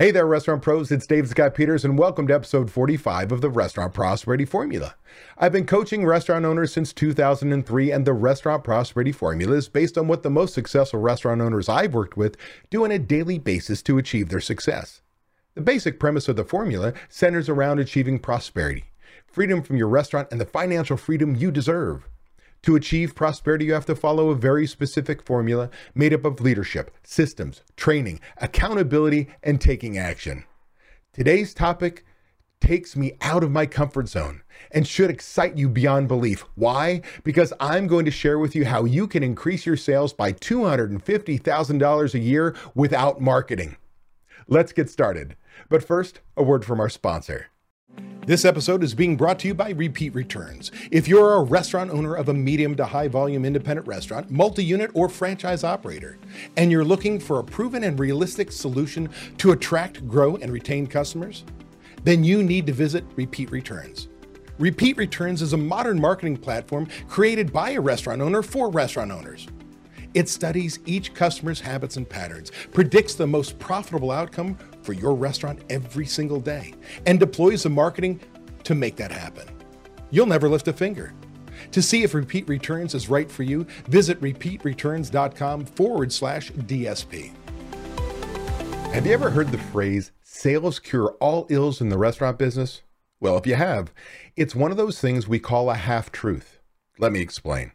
Hey there, restaurant pros. It's Dave Scott Peters, and welcome to episode 45 of the Restaurant Prosperity Formula. I've been coaching restaurant owners since 2003, and the Restaurant Prosperity Formula is based on what the most successful restaurant owners I've worked with do on a daily basis to achieve their success. The basic premise of the formula centers around achieving prosperity, freedom from your restaurant, and the financial freedom you deserve. To achieve prosperity, you have to follow a very specific formula made up of leadership, systems, training, accountability, and taking action. Today's topic takes me out of my comfort zone and should excite you beyond belief. Why? Because I'm going to share with you how you can increase your sales by $250,000 a year without marketing. Let's get started. But first, a word from our sponsor. This episode is being brought to you by Repeat Returns. If you're a restaurant owner of a medium to high volume independent restaurant, multi unit, or franchise operator, and you're looking for a proven and realistic solution to attract, grow, and retain customers, then you need to visit Repeat Returns. Repeat Returns is a modern marketing platform created by a restaurant owner for restaurant owners. It studies each customer's habits and patterns, predicts the most profitable outcome for your restaurant every single day, and deploys the marketing to make that happen. You'll never lift a finger. To see if Repeat Returns is right for you, visit repeatreturns.com forward slash DSP. Have you ever heard the phrase, sales cure all ills in the restaurant business? Well, if you have, it's one of those things we call a half truth. Let me explain.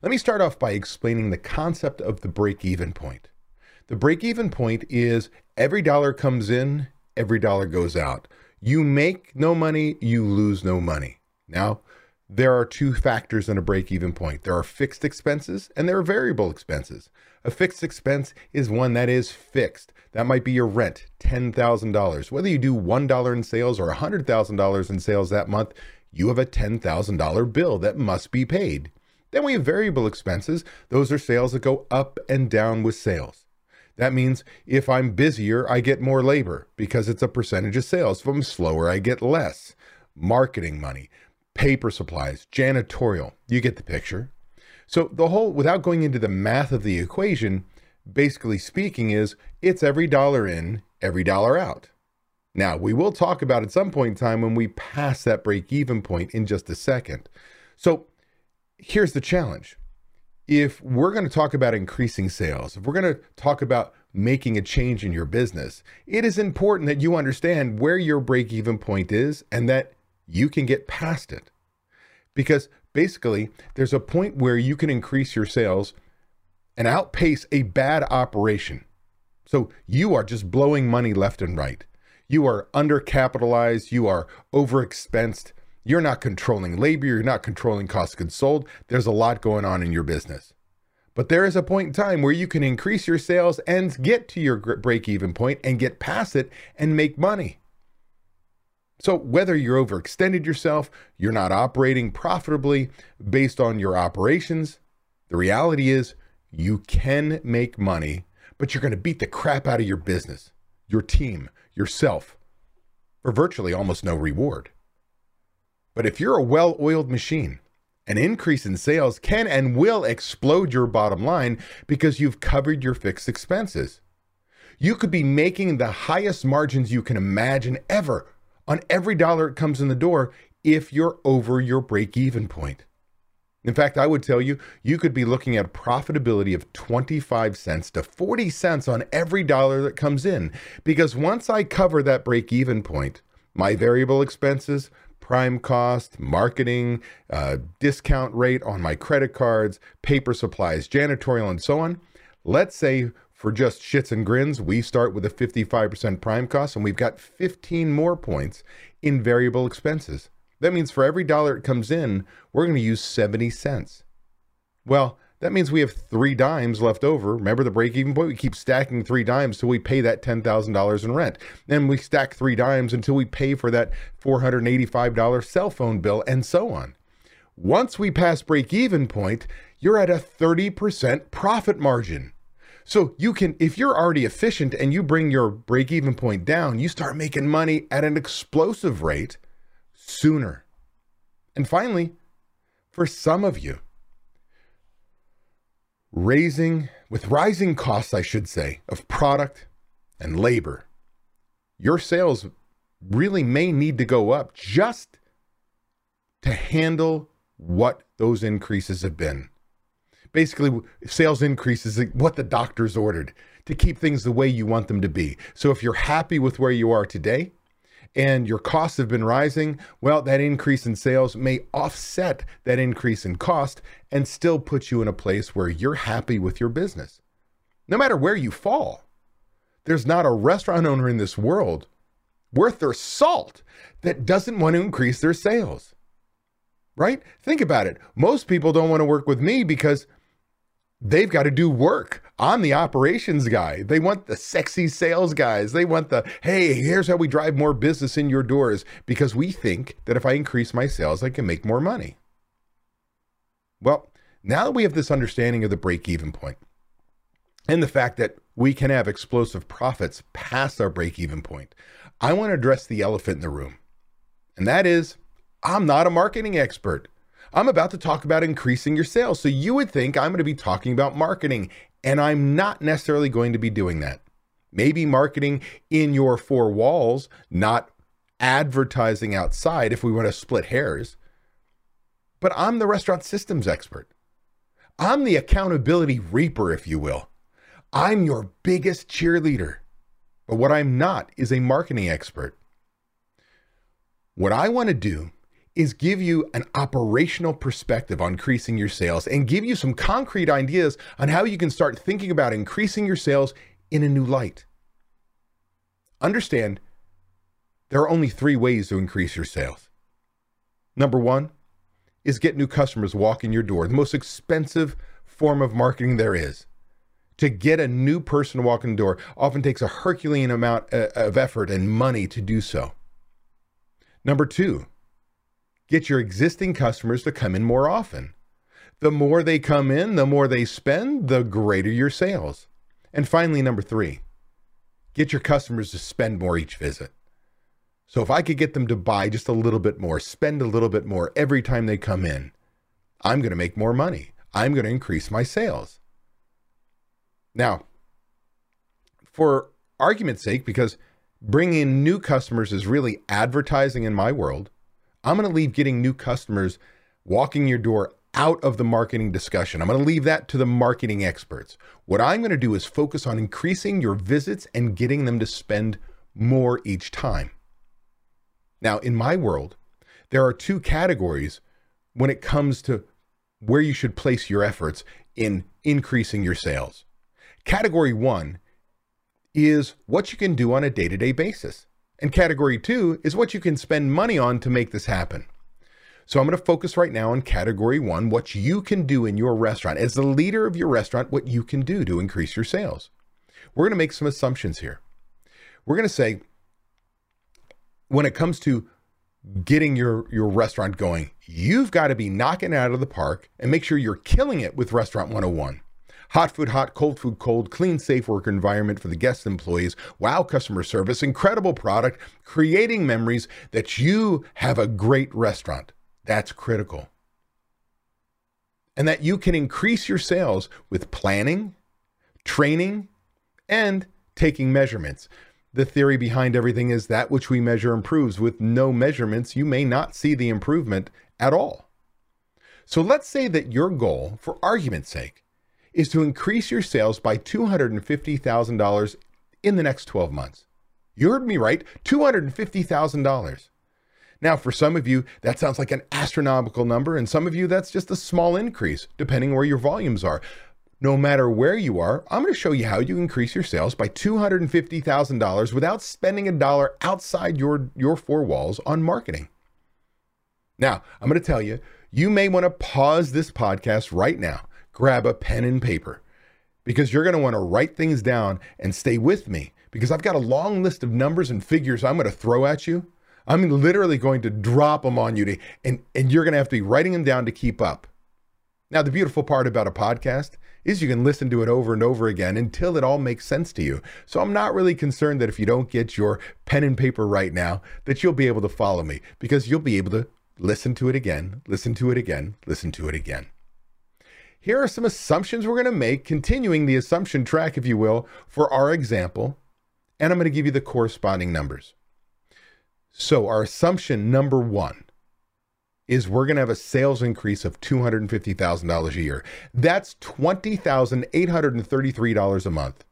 Let me start off by explaining the concept of the break even point. The break even point is every dollar comes in, every dollar goes out. You make no money, you lose no money. Now, there are two factors in a break even point there are fixed expenses and there are variable expenses. A fixed expense is one that is fixed. That might be your rent, $10,000. Whether you do $1 in sales or $100,000 in sales that month, you have a $10,000 bill that must be paid. Then we have variable expenses. Those are sales that go up and down with sales. That means if I'm busier, I get more labor because it's a percentage of sales. If I'm slower, I get less. Marketing money, paper supplies, janitorial. You get the picture. So, the whole, without going into the math of the equation, basically speaking, is it's every dollar in, every dollar out. Now, we will talk about at some point in time when we pass that break even point in just a second. So, here's the challenge. If we're going to talk about increasing sales, if we're going to talk about making a change in your business, it is important that you understand where your break even point is and that you can get past it. Because basically, there's a point where you can increase your sales and outpace a bad operation. So you are just blowing money left and right. You are undercapitalized, you are overexpensed, you're not controlling labor, you're not controlling cost of goods sold. There's a lot going on in your business. But there is a point in time where you can increase your sales and get to your break even point and get past it and make money. So, whether you're overextended yourself, you're not operating profitably based on your operations, the reality is you can make money, but you're going to beat the crap out of your business, your team, yourself for virtually almost no reward. But if you're a well oiled machine, an increase in sales can and will explode your bottom line because you've covered your fixed expenses. You could be making the highest margins you can imagine ever on every dollar it comes in the door if you're over your break even point. In fact, I would tell you, you could be looking at profitability of 25 cents to 40 cents on every dollar that comes in. Because once I cover that break even point, my variable expenses, prime cost, marketing, uh, discount rate on my credit cards, paper supplies, janitorial, and so on. Let's say for just shits and grins, we start with a 55% prime cost and we've got 15 more points in variable expenses. That means for every dollar it comes in, we're going to use 70 cents. Well, that means we have three dimes left over. Remember the break even point? We keep stacking three dimes till we pay that $10,000 in rent. Then we stack three dimes until we pay for that $485 cell phone bill and so on. Once we pass break even point, you're at a 30% profit margin. So you can, if you're already efficient and you bring your break even point down, you start making money at an explosive rate sooner. And finally, for some of you, raising with rising costs, I should say, of product and labor, your sales really may need to go up just to handle what those increases have been. Basically, sales increases what the doctors ordered to keep things the way you want them to be. So if you're happy with where you are today and your costs have been rising, well, that increase in sales may offset that increase in cost and still put you in a place where you're happy with your business. No matter where you fall, there's not a restaurant owner in this world worth their salt that doesn't want to increase their sales. Right? Think about it. Most people don't want to work with me because they've got to do work. I'm the operations guy. They want the sexy sales guys. They want the, hey, here's how we drive more business in your doors because we think that if I increase my sales, I can make more money. Well, now that we have this understanding of the break even point and the fact that we can have explosive profits past our break even point, I want to address the elephant in the room. And that is, I'm not a marketing expert. I'm about to talk about increasing your sales. So you would think I'm going to be talking about marketing, and I'm not necessarily going to be doing that. Maybe marketing in your four walls, not advertising outside if we want to split hairs. But I'm the restaurant systems expert. I'm the accountability reaper, if you will. I'm your biggest cheerleader. But what I'm not is a marketing expert. What I want to do is give you an operational perspective on increasing your sales and give you some concrete ideas on how you can start thinking about increasing your sales in a new light. Understand there are only three ways to increase your sales. Number one is get new customers walking your door, the most expensive form of marketing there is. To get a new person to walk in the door often takes a Herculean amount uh, of effort and money to do so. Number two Get your existing customers to come in more often. The more they come in, the more they spend, the greater your sales. And finally, number three, get your customers to spend more each visit. So if I could get them to buy just a little bit more, spend a little bit more every time they come in, I'm going to make more money. I'm going to increase my sales. Now, for argument's sake, because bringing in new customers is really advertising in my world, I'm going to leave getting new customers walking your door out of the marketing discussion. I'm going to leave that to the marketing experts. What I'm going to do is focus on increasing your visits and getting them to spend more each time. Now, in my world, there are two categories when it comes to where you should place your efforts in increasing your sales. Category one is what you can do on a day to day basis. And category two is what you can spend money on to make this happen. So I'm going to focus right now on category one, what you can do in your restaurant. As the leader of your restaurant, what you can do to increase your sales. We're going to make some assumptions here. We're going to say, when it comes to getting your, your restaurant going, you've got to be knocking it out of the park and make sure you're killing it with Restaurant 101. Hot food hot, cold food cold, clean, safe work environment for the guests employees, wow customer service, incredible product, creating memories that you have a great restaurant. That's critical. And that you can increase your sales with planning, training, and taking measurements. The theory behind everything is that which we measure improves. With no measurements, you may not see the improvement at all. So let's say that your goal, for argument's sake, is to increase your sales by $250,000 in the next 12 months. You heard me right, $250,000. Now, for some of you, that sounds like an astronomical number, and some of you, that's just a small increase, depending where your volumes are. No matter where you are, I'm going to show you how you increase your sales by $250,000 without spending a dollar outside your, your four walls on marketing. Now, I'm going to tell you, you may want to pause this podcast right now grab a pen and paper because you're going to want to write things down and stay with me because I've got a long list of numbers and figures I'm going to throw at you. I'm literally going to drop them on you to, and, and you're going to have to be writing them down to keep up. Now, the beautiful part about a podcast is you can listen to it over and over again until it all makes sense to you. So I'm not really concerned that if you don't get your pen and paper right now, that you'll be able to follow me because you'll be able to listen to it again, listen to it again, listen to it again. Here are some assumptions we're going to make, continuing the assumption track, if you will, for our example. and I'm going to give you the corresponding numbers. So, our assumption number one is we're going to have a sales increase of $250,000 a year. That's $20,833 a month.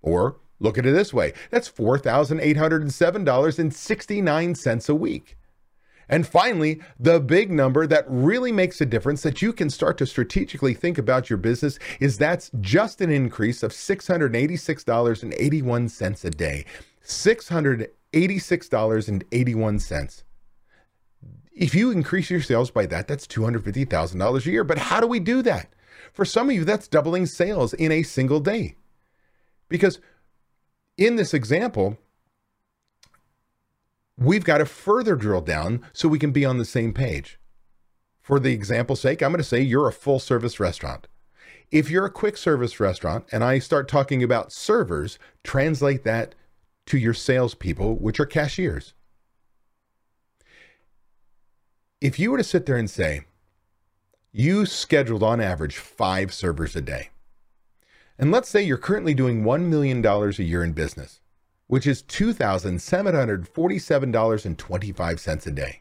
Or look at it this way that's $4,807.69 a week. And finally, the big number that really makes a difference that you can start to strategically think about your business is that's just an increase of $686.81 a day. $686.81. If you increase your sales by that, that's $250,000 a year. But how do we do that? For some of you, that's doubling sales in a single day. Because in this example, we've got to further drill down so we can be on the same page. For the example's sake, I'm going to say you're a full service restaurant. If you're a quick service restaurant and I start talking about servers, translate that to your salespeople, which are cashiers. If you were to sit there and say, you scheduled on average five servers a day, and let's say you're currently doing $1 million a year in business, which is $2,747.25 a day.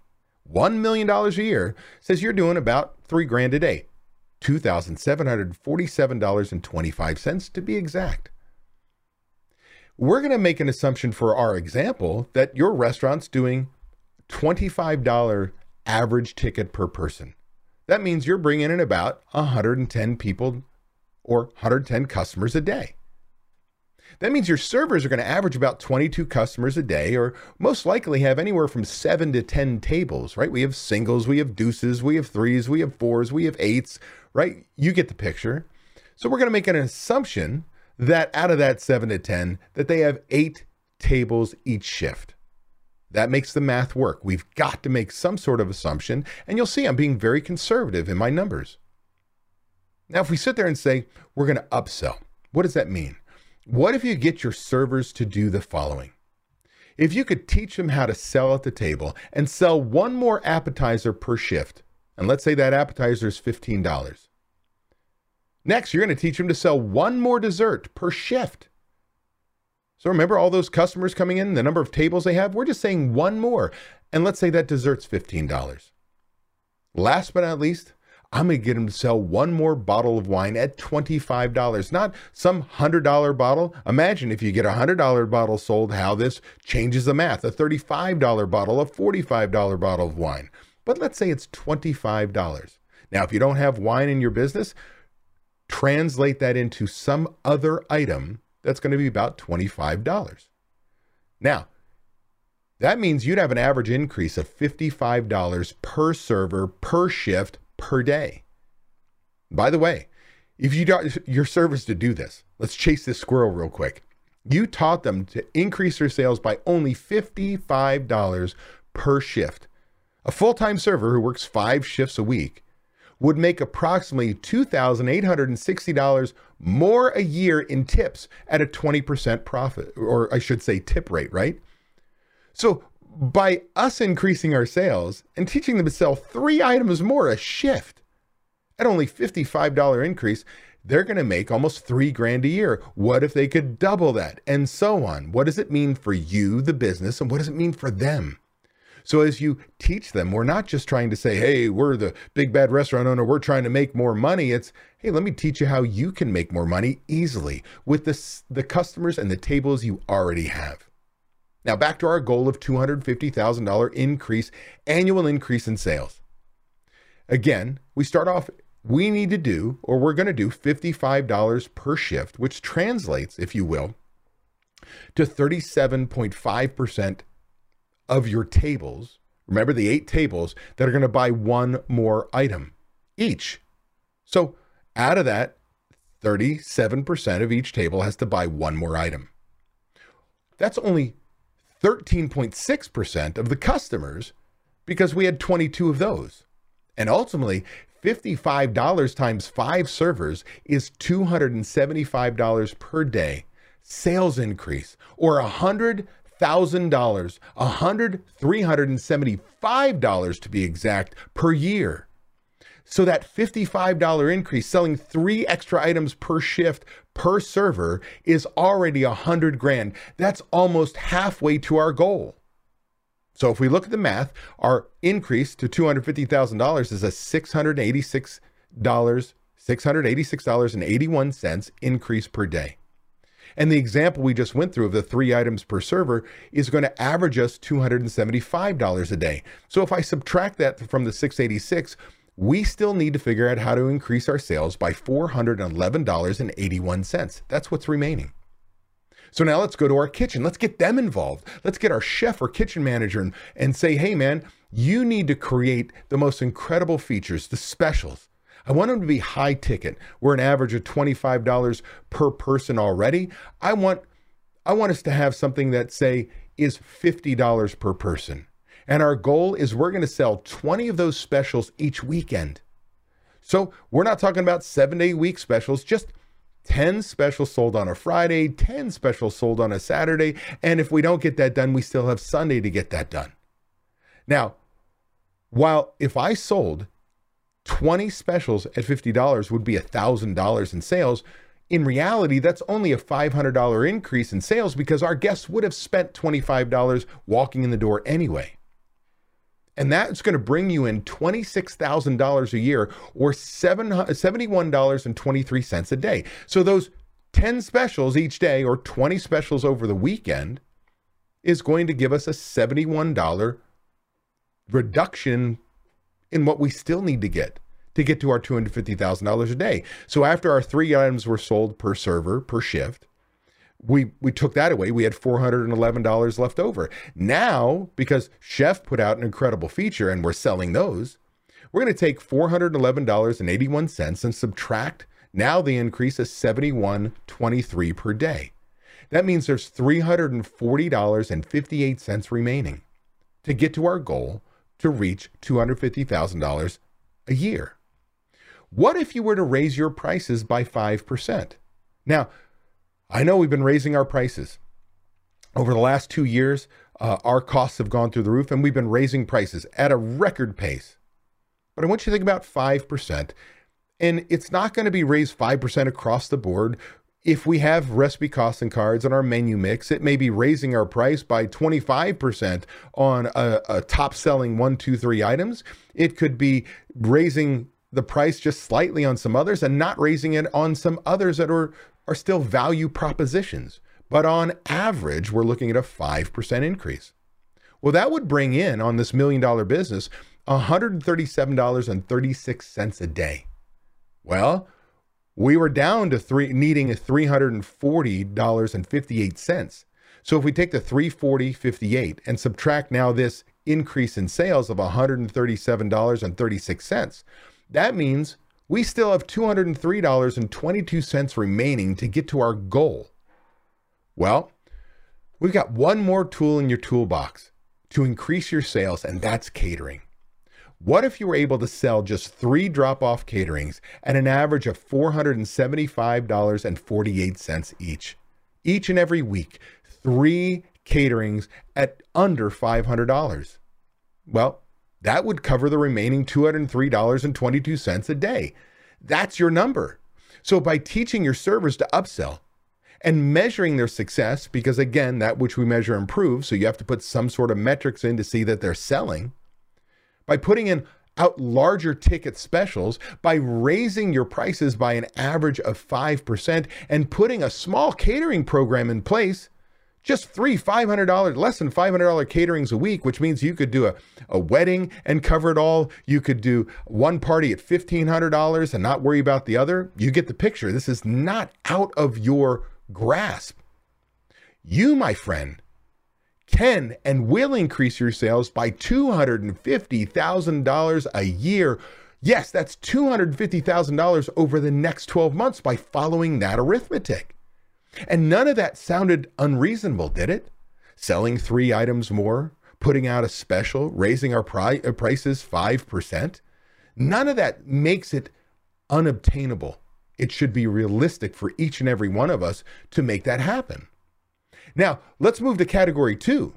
$1 million a year says you're doing about three grand a day. $2,747.25 to be exact. We're going to make an assumption for our example that your restaurant's doing $25 average ticket per person. That means you're bringing in about 110 people or 110 customers a day. That means your servers are going to average about 22 customers a day, or most likely have anywhere from seven to 10 tables, right? We have singles, we have deuces, we have threes, we have fours, we have eights, right? You get the picture. So we're going to make an assumption that out of that seven to 10, that they have eight tables each shift. That makes the math work. We've got to make some sort of assumption, and you'll see I'm being very conservative in my numbers. Now, if we sit there and say we're going to upsell, what does that mean? What if you get your servers to do the following? If you could teach them how to sell at the table and sell one more appetizer per shift, and let's say that appetizer is $15. Next, you're going to teach them to sell one more dessert per shift. So remember all those customers coming in, the number of tables they have? We're just saying one more. And let's say that dessert's $15. Last but not least, I'm going to get him to sell one more bottle of wine at $25, not some $100 bottle. Imagine if you get a $100 bottle sold, how this changes the math. A $35 bottle, a $45 bottle of wine. But let's say it's $25. Now, if you don't have wine in your business, translate that into some other item that's going to be about $25. Now, that means you'd have an average increase of $55 per server per shift per day. By the way, if you got your servers to do this, let's chase this squirrel real quick. You taught them to increase their sales by only $55 per shift. A full time server who works five shifts a week would make approximately $2,860 more a year in tips at a 20% profit, or I should say tip rate, right? So by us increasing our sales and teaching them to sell three items more a shift at only $55 increase, they're going to make almost three grand a year. What if they could double that? And so on. What does it mean for you, the business, and what does it mean for them? So as you teach them, we're not just trying to say, hey, we're the big bad restaurant owner, we're trying to make more money. It's, hey, let me teach you how you can make more money easily with the, the customers and the tables you already have. Now, back to our goal of $250,000 increase, annual increase in sales. Again, we start off, we need to do, or we're going to do $55 per shift, which translates, if you will, to 37.5% of your tables. Remember the eight tables that are going to buy one more item each. So out of that, 37% of each table has to buy one more item. That's only 13.6% of the customers because we had 22 of those. And ultimately, $55 times five servers is $275 per day sales increase or $100,000, $100, $375 to be exact per year. So that $55 increase, selling three extra items per shift per server, is already a hundred grand. That's almost halfway to our goal. So if we look at the math, our increase to $250,000 is a $686, $686.81 increase per day. And the example we just went through of the three items per server is going to average us $275 a day. So if I subtract that from the 686, we still need to figure out how to increase our sales by $411.81. That's what's remaining. So now let's go to our kitchen. Let's get them involved. Let's get our chef or kitchen manager and, and say, hey, man, you need to create the most incredible features, the specials. I want them to be high ticket. We're an average of $25 per person already. I want I want us to have something that say is $50 per person. And our goal is we're going to sell 20 of those specials each weekend. So we're not talking about seven day week specials, just 10 specials sold on a Friday, 10 specials sold on a Saturday. And if we don't get that done, we still have Sunday to get that done. Now, while if I sold 20 specials at $50 would be $1,000 in sales. In reality, that's only a $500 increase in sales because our guests would have spent $25 walking in the door anyway. And that's going to bring you in $26,000 a year or $71.23 a day. So those 10 specials each day or 20 specials over the weekend is going to give us a $71 reduction in what we still need to get to get to our $250,000 a day. So after our three items were sold per server per shift, we we took that away. We had $411 left over. Now, because Chef put out an incredible feature and we're selling those, we're going to take $411.81 and subtract now the increase is 71.23 per day. That means there's $340.58 remaining to get to our goal to reach $250,000 a year. What if you were to raise your prices by 5%? Now, I know we've been raising our prices. Over the last two years, uh, our costs have gone through the roof and we've been raising prices at a record pace. But I want you to think about 5%. And it's not going to be raised 5% across the board. If we have recipe costs and cards on our menu mix, it may be raising our price by 25% on a, a top selling one, two, three items. It could be raising the price just slightly on some others and not raising it on some others that are, are still value propositions. But on average, we're looking at a 5% increase. Well, that would bring in on this million dollar business $137.36 a day. Well, we were down to three needing $340.58. So if we take the 340.58 and subtract now this increase in sales of $137.36, that means we still have $203.22 remaining to get to our goal. Well, we've got one more tool in your toolbox to increase your sales, and that's catering. What if you were able to sell just three drop off caterings at an average of $475.48 each? Each and every week, three caterings at under $500. Well, that would cover the remaining $203.22 a day. That's your number. So by teaching your servers to upsell and measuring their success, because again, that which we measure improves, so you have to put some sort of metrics in to see that they're selling by putting in out larger ticket specials, by raising your prices by an average of 5% and putting a small catering program in place, just three $500, less than $500 caterings a week, which means you could do a, a wedding and cover it all. You could do one party at $1,500 and not worry about the other. You get the picture. This is not out of your grasp. You, my friend, can and will increase your sales by $250,000 a year. Yes, that's $250,000 over the next 12 months by following that arithmetic. And none of that sounded unreasonable, did it? Selling three items more, putting out a special, raising our pri- uh, prices 5%. None of that makes it unobtainable. It should be realistic for each and every one of us to make that happen. Now, let's move to category two,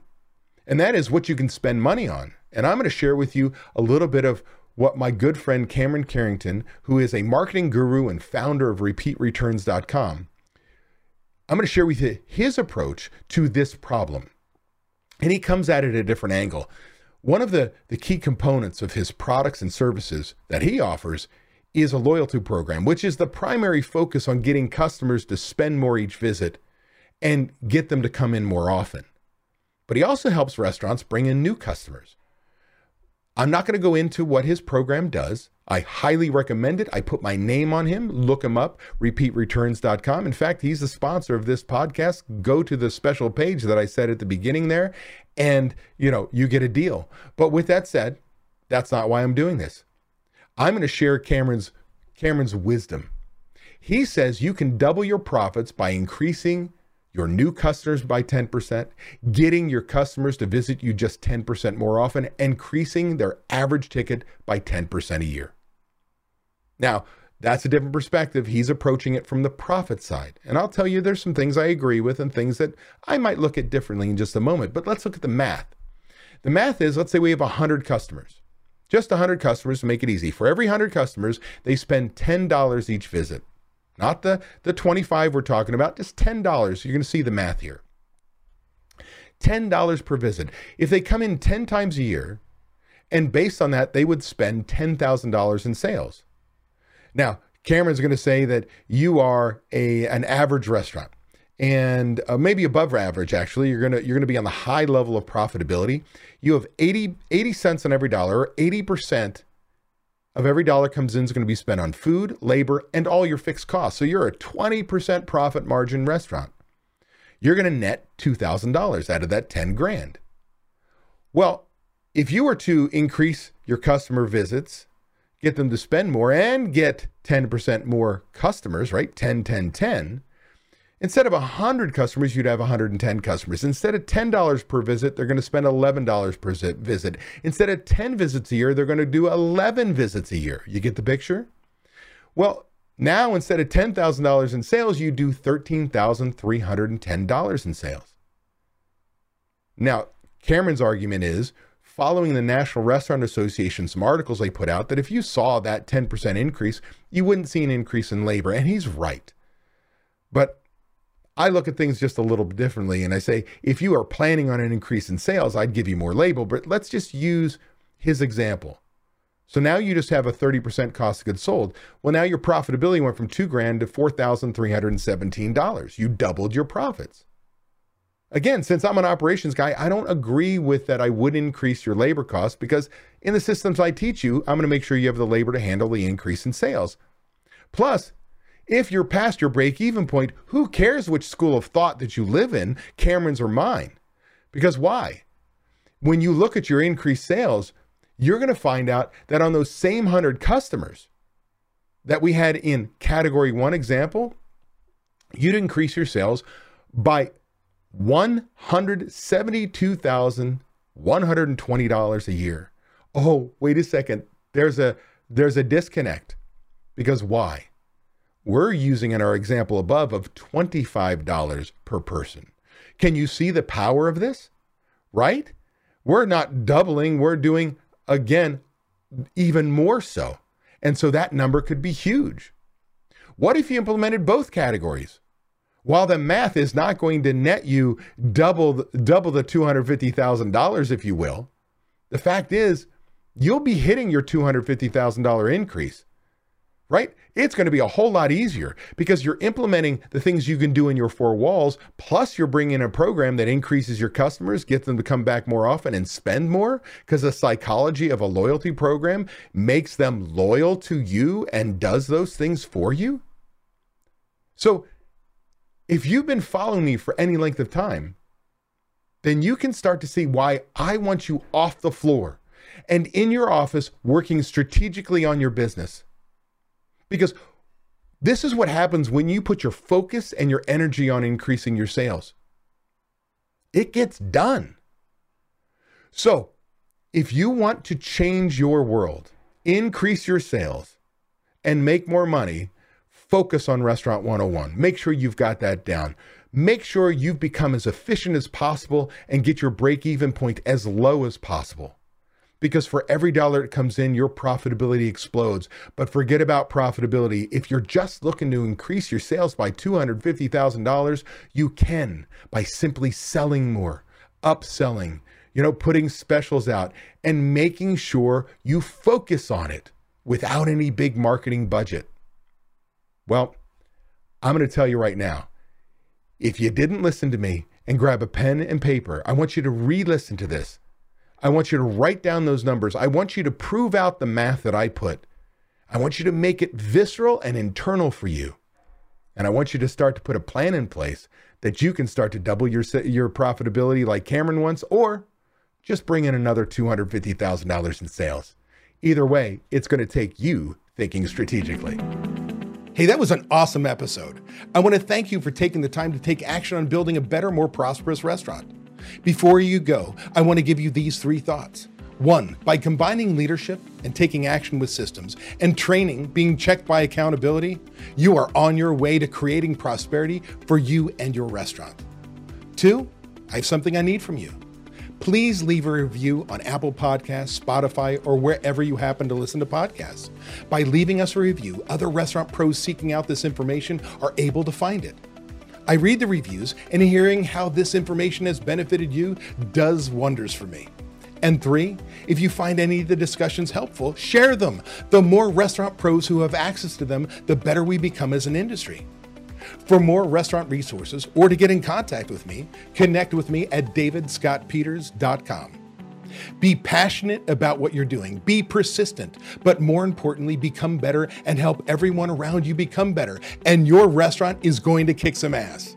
and that is what you can spend money on. And I'm going to share with you a little bit of what my good friend Cameron Carrington, who is a marketing guru and founder of repeatreturns.com, I'm going to share with you his approach to this problem. And he comes at it at a different angle. One of the, the key components of his products and services that he offers is a loyalty program, which is the primary focus on getting customers to spend more each visit and get them to come in more often. But he also helps restaurants bring in new customers. I'm not going to go into what his program does. I highly recommend it. I put my name on him. Look him up, repeatreturns.com. In fact, he's the sponsor of this podcast. Go to the special page that I said at the beginning there and, you know, you get a deal. But with that said, that's not why I'm doing this. I'm going to share Cameron's Cameron's wisdom. He says you can double your profits by increasing your new customers by 10%, getting your customers to visit you just 10% more often, increasing their average ticket by 10% a year. Now, that's a different perspective. He's approaching it from the profit side. And I'll tell you, there's some things I agree with and things that I might look at differently in just a moment. But let's look at the math. The math is let's say we have 100 customers, just 100 customers to make it easy. For every 100 customers, they spend $10 each visit. Not the, the 25 we're talking about, just $10. You're going to see the math here. $10 per visit. If they come in 10 times a year, and based on that, they would spend $10,000 in sales. Now, Cameron's going to say that you are a an average restaurant and uh, maybe above average actually you're going to you're going to be on the high level of profitability you have 80 80 cents on every dollar or 80% of every dollar comes in is going to be spent on food, labor, and all your fixed costs. So you're a 20% profit margin restaurant. You're going to net $2,000 out of that 10 grand. Well, if you were to increase your customer visits, get them to spend more and get 10% more customers, right? 10, 10, 10, Instead of 100 customers, you'd have 110 customers. Instead of $10 per visit, they're going to spend $11 per visit. Instead of 10 visits a year, they're going to do 11 visits a year. You get the picture? Well, now instead of $10,000 in sales, you do $13,310 in sales. Now, Cameron's argument is following the National Restaurant Association, some articles they put out that if you saw that 10% increase, you wouldn't see an increase in labor. And he's right. But I look at things just a little bit differently. And I say, if you are planning on an increase in sales, I'd give you more labor, but let's just use his example. So now you just have a 30% cost of goods sold. Well, now your profitability went from two grand to $4,317. You doubled your profits. Again, since I'm an operations guy, I don't agree with that I would increase your labor costs because in the systems I teach you, I'm going to make sure you have the labor to handle the increase in sales. Plus, if you're past your break even point, who cares which school of thought that you live in, Cameron's or mine? Because why? When you look at your increased sales, you're going to find out that on those same 100 customers that we had in category one example, you'd increase your sales by $172,120 a year. Oh, wait a second. There's a there's a disconnect. Because why? We're using in our example above of $25 per person. Can you see the power of this? Right? We're not doubling, we're doing again even more so. And so that number could be huge. What if you implemented both categories? While the math is not going to net you double double the $250,000 if you will, the fact is you'll be hitting your $250,000 increase right? It's going to be a whole lot easier because you're implementing the things you can do in your four walls, plus you're bringing in a program that increases your customers, gets them to come back more often and spend more because the psychology of a loyalty program makes them loyal to you and does those things for you. So, if you've been following me for any length of time, then you can start to see why I want you off the floor and in your office working strategically on your business because this is what happens when you put your focus and your energy on increasing your sales. It gets done. So, if you want to change your world, increase your sales, and make more money, focus on Restaurant 101. Make sure you've got that down. Make sure you've become as efficient as possible and get your break even point as low as possible because for every dollar that comes in, your profitability explodes. But forget about profitability. If you're just looking to increase your sales by $250,000, you can by simply selling more, upselling, you know, putting specials out and making sure you focus on it without any big marketing budget. Well, I'm going to tell you right now if you didn't listen to me and grab a pen and paper, I want you to re listen to this. I want you to write down those numbers. I want you to prove out the math that I put. I want you to make it visceral and internal for you. And I want you to start to put a plan in place that you can start to double your, your profitability like Cameron wants, or just bring in another $250,000 in sales. Either way, it's going to take you thinking strategically. Hey, that was an awesome episode. I want to thank you for taking the time to take action on building a better, more prosperous restaurant. Before you go, I want to give you these three thoughts. One, by combining leadership and taking action with systems and training being checked by accountability, you are on your way to creating prosperity for you and your restaurant. Two, I have something I need from you please leave a review on Apple Podcasts, Spotify, or wherever you happen to listen to podcasts. By leaving us a review, other restaurant pros seeking out this information are able to find it. I read the reviews, and hearing how this information has benefited you does wonders for me. And three, if you find any of the discussions helpful, share them. The more restaurant pros who have access to them, the better we become as an industry. For more restaurant resources or to get in contact with me, connect with me at davidscottpeters.com. Be passionate about what you're doing, be persistent, but more importantly, become better and help everyone around you become better. And your restaurant is going to kick some ass.